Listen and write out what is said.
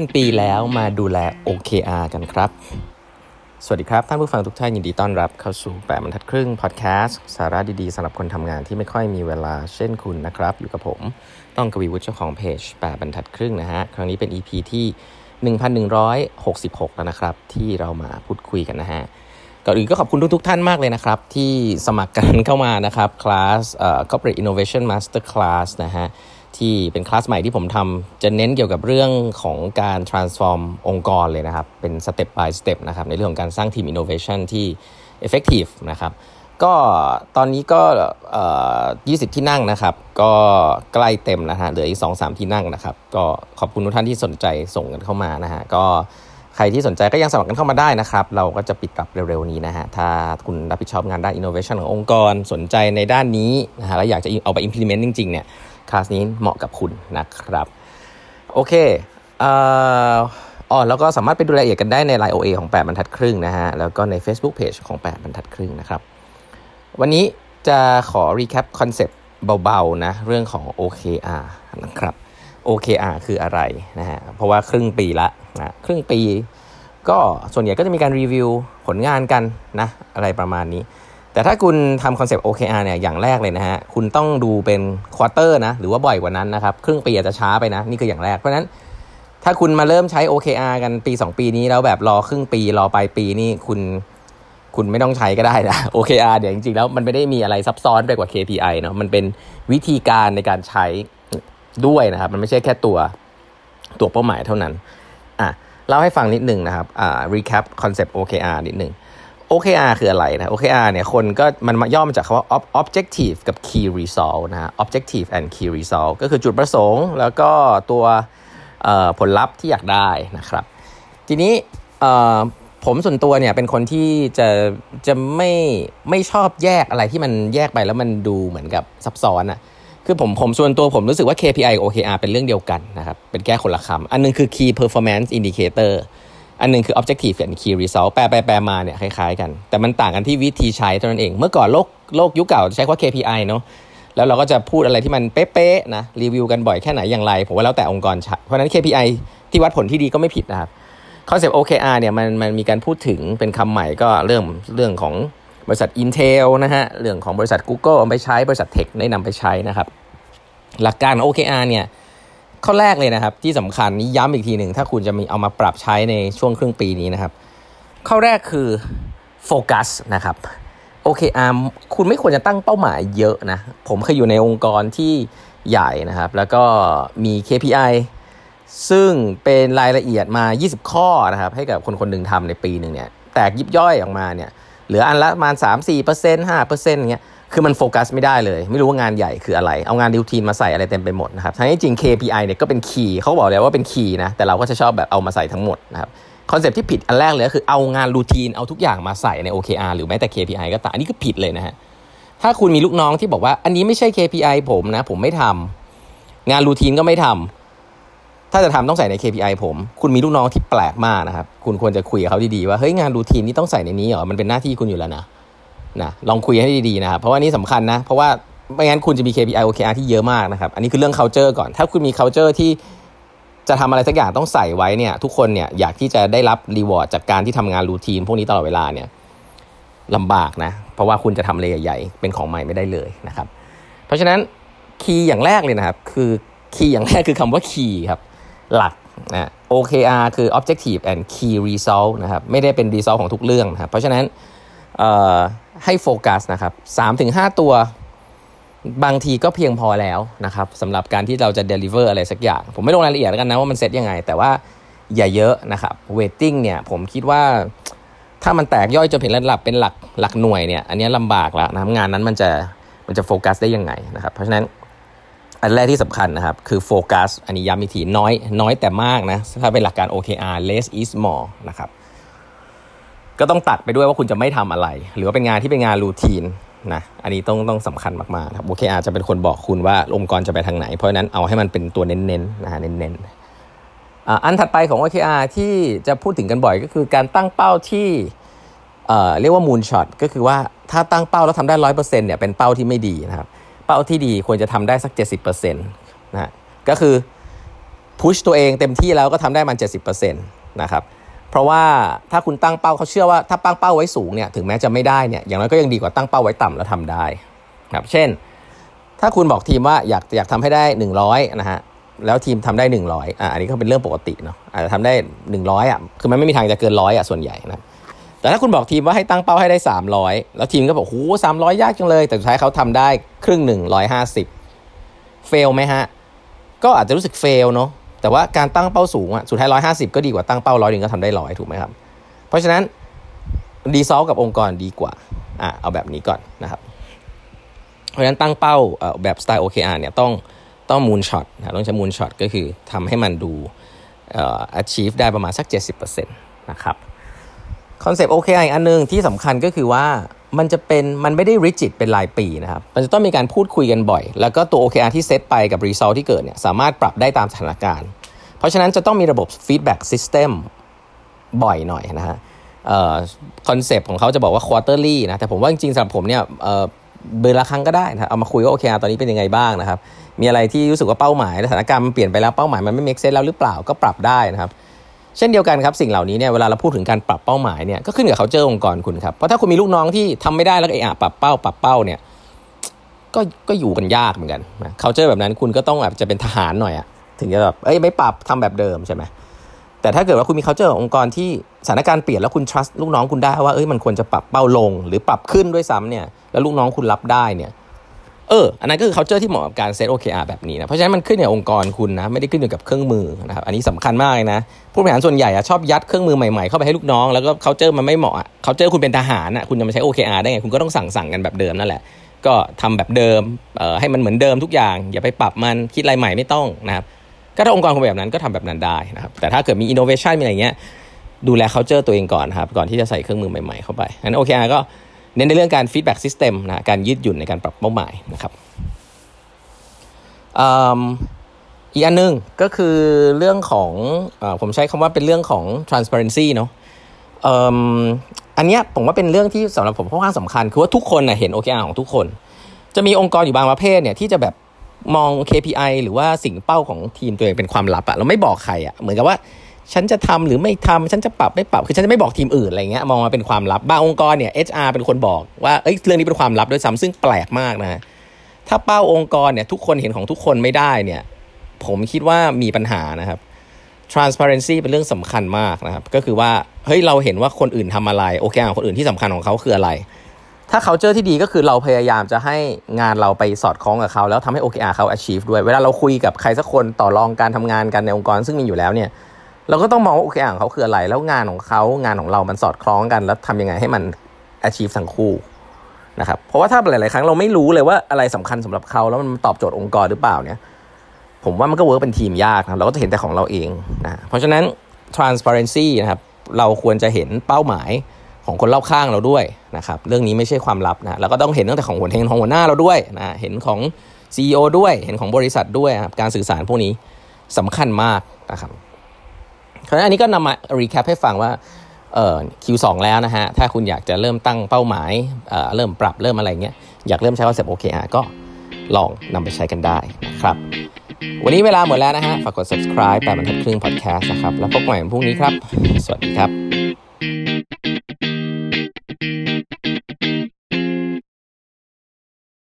รึ่งปีแล้วมาดูแล OKR กันครับ สวัสดีครับ ท่านผู้ฟังทุกท่านยินดีต้อนรับเข้าสู่แปดบรรทัดครึ่งพอดแคสต์สาระดีๆสำหรับคนทำงานที่ไม่ค่อยมีเวลาเช่นคุณนะครับ อยู่กับผม ต้องกวีวุฒิเจ้าของเพจแปดบรรทัดครึ่งนะฮะ ครั้งนี้เป็น EP ที่ 1166 แล้วนะครับ ที่เรามาพูดคุยกันนะฮะก่อนอื่นก็ขอบคุณทุกๆท่านมากเลยนะครับ ที่สมัครกันเข้ามานะครับคลาสเอ่อ corporate innovation master class นะฮะ ที่เป็นคลาสใหม่ที่ผมทำจะเน้นเกี่ยวกับเรื่องของการ transform องค์กรเลยนะครับ เป็น step by step นะครับ ในเรื่องของการสร้างทีม innovation ที่ effective นะครับก็ตอนนี้ก็เอ่อ20ที่นั่งนะครับ ก็ใกล้เต็มนะฮะเหลืออีก2-3ที่นั่งนะครับ ก็ขอบคุณทุกท่านที่สนใจส่งกันเข้ามานะฮะก็ใครที่สนใจก็ยังสมัครกันเข้ามาได้นะครับ เราก็จะปิดรับเร็วๆนี้นะฮะถ้าคุณรับผิดชอบงานด้าน innovation ขององค์กรสนใจในด้านนี้นะฮะแล้วอยากจะเอาไป implement จริงๆเนี่ย คลาสนี้เหมาะกับคุณนะครับ โอเคอ่ออ๋อแล้วก็สามารถไปดูรายละเอียดกันได้ใน Line OA ของ 8 บรรทัดครึ่งนะฮะ แล้วก็ใน Facebook Page ของ 8 บรรทัดครึ่งนะครับ วันนี้จะขอ recap คอนเซปต์เบาๆ นะ เรื่องของ OKR นะครับ OKR คืออะไรนะฮะ เพราะว่าครึ่งปีละนะครึ่งปี ก็ส่วนใหญ่ก็จะมีการรีวิวผลงานกันนะ อะไรประมาณนี้ แต่ถ้าคุณทำคอนเซปต์ OKR เนี่ยอย่างแรกเลยนะฮะ คุณต้องดูเป็น quarter นะหรือว่าบ่อยกว่านั้นนะครับ ครึ่งปีอาจจะช้าไปนะ นี่คืออย่างแรก เพราะฉะนั้น ถ้าคุณมาเริ่มใช้ OKR กันปี 2 ปีนี้แล้วแบบรอครึ่งปีรอปลายปีนี่คุณคุณไม่ต้องใช้ก็ได้นะ OKR เดี๋ยวจริงๆแล้วมันไม่ได้มีอะไรซับซ้อนไปกว่า KPI เนาะมันเป็นวิธีการในการใช้ด้วยนะครับ มันไม่ใช่แค่ตัวตัวเป้าหมายเท่านั้นอะเล่าให้ฟังนิดหนึ่งนะครับอ่า recap คอนเซปต์ OKR นิดหนึ่ง OKR คืออะไรนะ OKR เนี่ยคนก็มันมาย่อมาจากคำว่า objective กับ key result นะฮะ objective and key result ก็คือจุดประสงค์แล้วก็ตัวผลลัพธ์ที่อยากได้นะครับ ทีนี้ผมส่วนตัวเนี่ยเป็นคนที่จะจะไม่ไม่ชอบแยกอะไรที่มันแยกไปแล้วมันดูเหมือนกับซับซ้อนอะ่ะคือผมผมส่วนตัวผมรู้สึกว่า KPI กับ OKR เป็นเรื่องเดียวกันนะครับ เป็นแก้คนละคำอันนึงคือ key performance indicator อันนึงคือ objective กับ key result แปลไปแปลมาเนี่ยคล้ายๆกัน แต่มันต่างกันที่วิธีใช้เท่านั้นเอง เมื่อก่อนโลกโลกยุคเก่าใช้คำว่า KPI เนาะแล้วเราก็จะพูดอะไรที่มันเป๊ะๆนะรีวิวกันบ่อยแค่ไหนอย่างไร ผมว่าแล้วแต่องค์กรเพราะนั้น KPI ที่วัดผลที่ดีก็ไม่ผิดนะครับคอนเซปต์ OKR เนี่ยมันมันมีการพูดถึงเป็นคำใหม่ก็เรื่องเรื่องของบริษัท Intel นะฮะเรื่องของบริษัท Google เอาไปใช้บริษัทเทคได้นำไปใช้นะครับหลักการ OKR เนี่ย ข้อแรกเลยนะครับ ที่สำคัญนี้ย้ำอีกทีหนึ่งถ้าคุณจะมีเอามาปรับใช้ในช่วงครึ่งปีนี้นะครับ ข้อแรกคือโฟกัสนะครับ OKR คุณไม่ควรจะตั้งเป้าหมายเยอะนะ ผมเคยอยู่ในองค์กรที่ใหญ่นะครับ แล้วก็มี KPI ซึ่งเป็นรายละเอียดมา 20 ข้อนะครับ ให้กับคนคนหนึ่งทำในปีหนึ่งเนี่ย แตกยิบย่อยออกมาเนี่ย เหลืออันละประมาณ 3-4% 5%เงี้ย คือมันโฟกัสไม่ได้เลย ไม่รู้ว่างานใหญ่คืออะไร เอางาน routine มาใส่อะไรเต็มไปหมดนะครับทั้งที่จริง KPI เนี่ยก็เป็น key เขาบอกแล้วว่าเป็น key นะแต่เราก็จะชอบแบบเอามาใส่ทั้งหมดนะครับคอนเซ็ปที่ผิดอันแรกเลยก็คือเอางาน routine เอาทุกอย่างมาใส่ใน OKR หรือแม้แต่ KPI ก็ตามอันนี้คือผิดเลยนะฮะถ้าคุณมีลูกน้องที่บอกว่า อันนี้ไม่ใช่ KPI ผมนะ ผมไม่ทำงาน routine ก็ไม่ทำถ้าจะทำต้องใส่ใน KPI ผม คุณมีลูกน้องที่แปลกมากนะครับคุณควรจะคุยกับเขาดีๆว่าเฮ้ยงาน routine นี่ต้องใส่ในนี้เหรอมันเป็นหน้าที่คุณอยู่แล้วนะ นะลองคุยให้ดีๆนะครับเพราะว่านี่สำคัญนะ เพราะว่าไม่งั้นคุณจะมี KPI OKR ที่เยอะมากนะครับ อันนี้คือเรื่อง culture ก่อน ถ้าคุณมี culture ที่จะทำอะไรสักอย่างต้องใส่ไว้เนี่ย ทุกคนเนี่ยอยากที่จะได้รับ reward จากการที่ทำงาน routine พวกนี้ตลอดเวลาเนี่ยลำบากนะ เพราะว่าคุณจะทำอะไรใหญ่ๆเป็นของใหม่ไม่ได้เลยนะครับ เพราะฉะนั้น key อย่างแรกเลยนะครับ คือ key อย่างแรกคือคำว่า key ครับ หลักนะ OKR คือ objective and key result นะครับ ไม่ได้เป็น result ของทุกเรื่องนะครับ เพราะฉะนั้น ให้โฟกัสนะครับสามถึงห้าตัวบางทีก็เพียงพอแล้วนะครับสำหรับการที่เราจะ deliver อะไรสักอย่าง ผมไม่ลงรายละเอียดแล้วกันนะว่ามันเซ็ตยังไง แต่ว่าอย่าเยอะนะครับ waiting เนี่ยผมคิดว่าถ้ามันแตกย่อยจนเป็นระดับเป็นหลักหลักหน่วยเนี่ยอันนี้ลำบากแล้วนะงานนั้นมันจะมันจะโฟกัสได้ยังไงนะครับ เพราะฉะนั้นอันแรกที่สำคัญนะครับ คือโฟกัสอันนี้ย้ำอีกทีน้อยน้อยแต่มากนะถ้าเป็นหลักการ OKR less is more นะครับ ก็ต้องตัดไปด้วยว่าคุณจะไม่ทำอะไร หรือว่าเป็นงานที่เป็นงานรูทีนนะอันนี้ต้องต้องสำคัญมากๆครับโอเคอาจจะเป็นคนบอกคุณว่าองค์กรจะไปทางไหน เพราะฉะนั้นเอาให้มันเป็นตัวเน้นๆนะฮะเน้นๆอันถัดไปของ OKR ที่จะพูดถึงกันบ่อยก็คือการตั้งเป้าที่เรียกว่ามูลช็อตก็คือว่าถ้าตั้งเป้าแล้วทำได้ร้อยเปอร์เซ็นต์เนี่ยเป็นเป้าที่ไม่ดีนะครับเป้าที่ดีควรจะทำได้สักเจ็ดสิบเปอร์เซ็นต์นะก็คือพุชตัวเองเต็มที่แล้วก็ทำได้มัน70%นะครับ เพราะว่าถ้าคุณตั้งเป้าเขาเชื่อว่าถ้าตั้งเป้าไว้สูงเนี่ยถึงแม้จะไม่ได้เนี่ยอย่างน้อยก็ยังดีกว่าตั้งเป้าไว้ต่ำแล้วทำได้ครับเช่น ถ้าคุณบอกทีมว่าอยากอยากทำให้ได้ 100นะฮะแล้วทีมทำได้ 100อะอันนี้ก็เป็นเรื่องปกติเนาะอาจจะทำได้ 100อะคือมันไม่มีทางจะเกินร้อยอะส่วนใหญ่นะแต่ถ้าคุณบอกทีมว่าให้ตั้งเป้าให้ได้ 300 แล้วทีมก็บอกโอ้สามร้อยยากจังเลย แต่สุดท้ายเขาทำได้ครึ่งหนึ่งร้อยห้าสิบfail ไหมฮะก็อาจจะรู้สึก fail เนาะ แต่ว่าการตั้งเป้าสูงอะสุดท้ายร้อยห้าสิบก็ดีกว่าตั้งเป้าร้อยหนึ่งก็ทำได้ร้อยถูกไหมครับ เพราะฉะนั้น result กับองค์กรดีกว่าอะเอาแบบนี้ก่อนนะครับ เพราะฉะนั้นตั้งเป้าแบบสไตล์ OKR เนี่ยต้องต้อง moonshot นะต้องใช้ moonshot ก็คือทำให้มันดูเอ่อ achieve ได้ประมาณสัก 70%นะครับคอนเซปต์ OKR อีกอันนึงที่สำคัญก็คือว่า มันจะเป็นมันไม่ได้ rigid เป็นรายปีนะครับ มันจะต้องมีการพูดคุยกันบ่อย แล้วก็ตัว OKR ที่เซตไปกับ result ที่เกิดเนี่ยสามารถปรับได้ตามสถานการณ์ เพราะฉะนั้นจะต้องมีระบบ feedback system บ่อยหน่อยนะฮะคอนเซปต์ของเขาจะบอกว่า quarterly นะ แต่ผมว่าจริงๆสำหรับผมเนี่ยเดือนละครั้งก็ได้นะเอามาคุยว่าโอเคตอนนี้เป็นยังไงบ้างนะครับ มีอะไรที่รู้สึกว่าเป้าหมายสถานการณ์มันเปลี่ยนไปแล้วเป้าหมายมันไม่ make sense แล้วหรือเปล่าก็ปรับได้นะครับ เช่นเดียวกันครับสิ่งเหล่านี้เนี่ยเวลาเราพูดถึงการปรับเป้าหมายเนี่ยก็ขึ้นกับเขาเจอองค์กรคุณครับเพราะถ้าคุณมีลูกน้องที่ทำไม่ได้แล้วก็เอะปรับเป้าปรับเป้าเนี่ยก็ก็อยู่กันยากเหมือนกันนะเขาเจอแบบนั้นคุณก็ต้องแบบจะเป็นทหารหน่อยอะถึงจะแบบเอ้ยไม่ปรับทำแบบเดิมใช่ไหมแต่ถ้าเกิดว่าคุณมีเขาเจอองค์กรที่สถานการณ์เปลี่ยนแล้วคุณ trust ลูกน้องคุณได้ว่าเอ้ยมันควรจะปรับเป้าลง หรือปรับขึ้นด้วยซ้ำเนี่ยแล้วลูกน้องคุณรับได้เนี่ย เอออันนั้นก็คือ culture ที่เหมาะกับการเซต OKR แบบนี้นะเพราะฉะนั้นมันขึ้นอยู่กับองค์กรคุณนะไม่ได้ขึ้นอยู่กับเครื่องมือนะครับอันนี้สำคัญมากเลยนะผู้บริหารส่วนใหญ่อะชอบยัดเครื่องมือใหม่ๆเข้าไปให้ลูกน้องแล้วก็ culture มันไม่เหมาะ culture คุณเป็นทหารอะคุณจะมาใช้ OKR ได้ไงคุณก็ต้องสั่งสั่งกันแบบเดิมนั่นแหละก็ทำแบบเดิมเอ่อให้มันเหมือนเดิมทุกอย่าง อย่าไปปรับมันคิดอะไรใหม่ไม่ต้องนะครับก็ถ้าองค์กรคุณแบบนั้นก็ทำแบบนั้นได้นะครับแต่ถ้าเกิดมี innovation มีอะไรเงี้ยดูแล culture ตัวเองก่อนครับก่อนที่จะใส่เครื่องมือใหม่ๆเข้าไปงั้น OKR ก็ เน้นในเรื่องการ feedback system นะการยืดหยุ่นในการปรับเป้าหมายนะครับอีกอันนึงก็คือเรื่องของอผมใช้คำว่าเป็นเรื่องของ transparency เนาะอันนี้ผมว่าเป็นเรื่องที่สำหรับผมค่อนข้างสำคัญ คือว่าทุกคนนะเห็น OKR ของทุกคน จะมีองค์กรอยู่บางประเภทเนี่ยที่จะแบบมอง KPI หรือว่าสิ่งเป้าของทีมตัวเองเป็นความลับอะเราไม่บอกใครอะเหมือนกับว่า ฉันจะทำหรือไม่ทำฉันจะปรับไม่ปรับคือฉันจะไม่บอกทีมอื่นอะไรเงี้ยมองมาเป็นความลับบางองค์กรเนี่ย HR เป็นคนบอกว่าเอ้ยเรื่องนี้เป็นความลับด้วยซ้ำซึ่งแปลกมากนะถ้าเป้าองค์กรเนี่ยทุกคนเห็นของทุกคนไม่ได้เนี่ยผมคิดว่ามีปัญหานะครับ transparency เป็นเรื่องสำคัญมากนะครับ ก็คือว่าเฮ้ยเราเห็นว่าคนอื่นทำอะไรโอเคของคนอื่นที่สำคัญของเขาคืออะไร ถ้าเขาเจอที่ดีก็คือเราพยายามจะให้งานเราไปสอดคล้องกับเขา แล้วทำให้ OKR เขา achieve ด้วย เวลาเราคุยกับใครสักคนต่อรองการทำงานกันในองค์กรซึ่งมีอยู่แล้วเนี่ย เราก็ต้องมองว่า OKR ของเขาคืออะไร แล้วงานของเขางานของเรามันสอดคล้องกัน แล้วทำยังไงให้มัน achieve ทั้งคู่นะครับเพราะว่าถ้าหลาย ๆ ครั้งเราไม่รู้เลยว่าอะไรสำคัญสำหรับเขาแล้วมันตอบโจทย์องค์กรหรือเปล่าเนี่ย ผมว่ามันก็เวิร์กเป็นทีมยากนะเราก็จะเห็นแต่ของเราเองนะเพราะฉะนั้น transparency นะครับเราควรจะเห็นเป้าหมายของคนรอบข้างเราด้วยนะครับเรื่องนี้ไม่ใช่ความลับนะแล้วก็ต้องเห็นตั้งแต่ของหัวเทงของหัวหน้าเราด้วยนะเห็นของ CEO ด้วยเห็นของบริษัทด้วยครับการสื่อสารพวกนี้สำคัญมากนะครับ เพราะฉะนั้นอันนี้ก็นำมา recap ให้ฟังว่าเอ่อ Q2 แล้วนะฮะ ถ้าคุณอยากจะเริ่มตั้งเป้าหมายเอ่อเริ่มปรับเริ่มอะไรเงี้ย อยากเริ่มใช้คอนเซปต์ OKR ก็ลองนำไปใช้กันได้นะครับ วันนี้เวลาหมดแล้วนะฮะ ฝากกด subscribe แปดบรรทัดครึ่ง podcast นะครับ แล้วพบกันใหม่พรุ่งนี้ครับ สวัสดีครับ